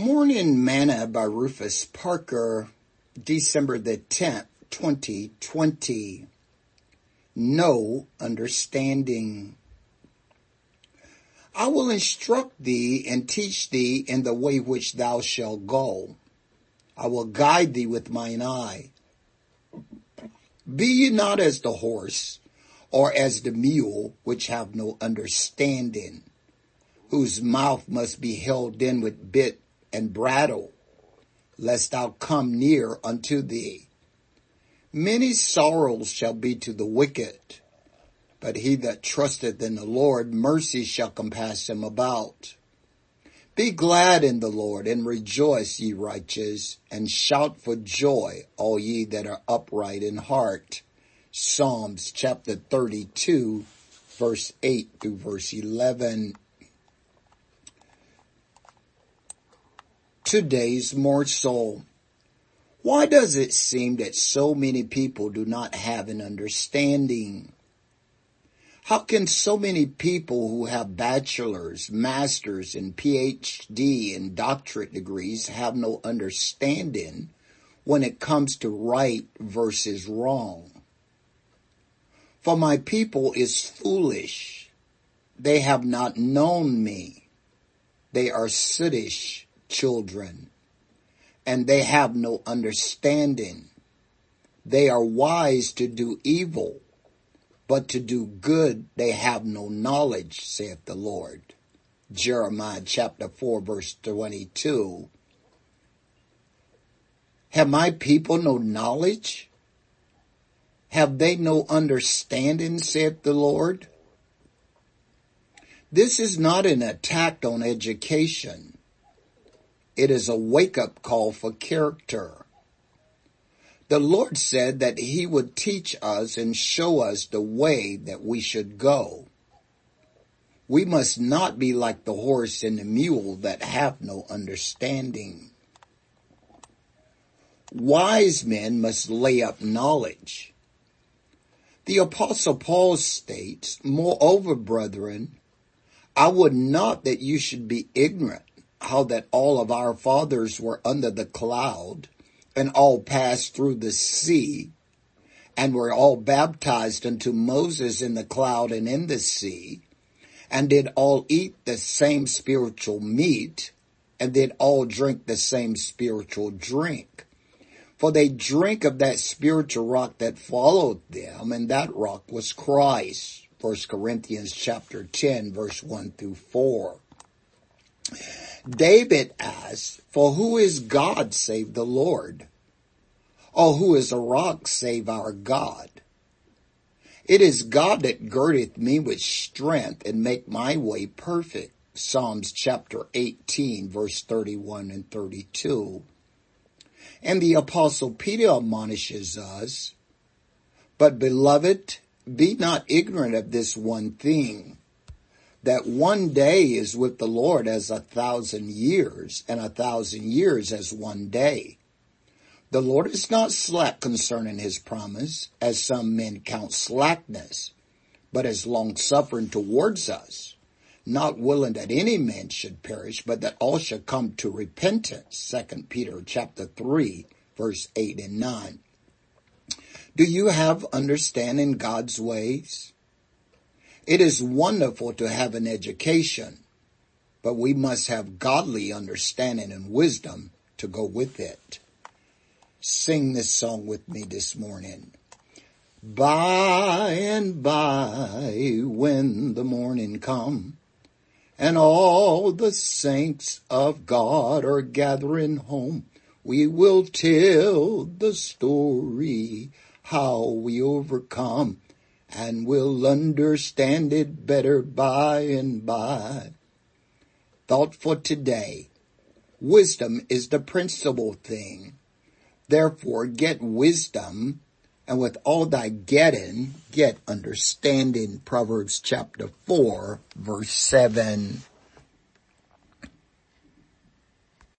Morning Manna by Rufus Parker, December the 10th, 2020. No understanding. I will instruct thee and teach thee in the way which thou shalt go. I will guide thee with mine eye. Be ye not as the horse, or as the mule, which have no understanding, whose mouth must be held in with bit and brattle, lest thou come near unto thee. Many sorrows shall be to the wicked, but he that trusteth in the Lord, mercy shall compass him about. Be glad in the Lord and rejoice, ye righteous, and shout for joy, all ye that are upright in heart. Psalms chapter 32, verse 8 through verse 11. Today's more so. Why does it seem that so many people do not have an understanding? How can so many people who have bachelor's, master's, and PhD and doctorate degrees have no understanding when it comes to right versus wrong? For my people is foolish. They have not known me. They are sootish children, and they have no understanding. They are wise to do evil, but to do good they have no knowledge, saith the Lord. Jeremiah chapter 4 verse 22. Have my people no knowledge? Have they no understanding, saith the Lord? This is not an attack on education. It is a wake up call for character. The Lord said that he would teach us and show us the way that we should go. We must not be like the horse and the mule that have no understanding. Wise men must lay up knowledge. The apostle Paul states, moreover, brethren, I would not that you should be ignorant how that all of our fathers were under the cloud and all passed through the sea and were all baptized unto Moses in the cloud and in the sea and did all eat the same spiritual meat and did all drink the same spiritual drink. For they drink of that spiritual rock that followed them and that rock was Christ. First Corinthians chapter 10 verse 1 through 4. David asked, For who is God save the Lord? Or who is a rock save our God? It is God that girdeth me with strength and make my way perfect. Psalms chapter 18 verse 31 and 32. And the apostle Peter admonishes us, But beloved, be not ignorant of this one thing, that one day is with the Lord as a thousand years, and a thousand years as one day. The Lord is not slack concerning his promise, as some men count slackness, but is long suffering towards us, not willing that any man should perish, but that all should come to repentance. Second Peter chapter three, verse eight and nine. Do you have understanding God's ways? It is wonderful to have an education, but we must have godly understanding and wisdom to go with it. Sing this song with me this morning. By and by, when the morning come, and all the saints of God are gathering home, we will tell the story how we overcome and will understand it better by and by. Thought for today. Wisdom is the principal thing. Therefore get wisdom and with all thy getting, get understanding. Proverbs chapter 4 verse 7.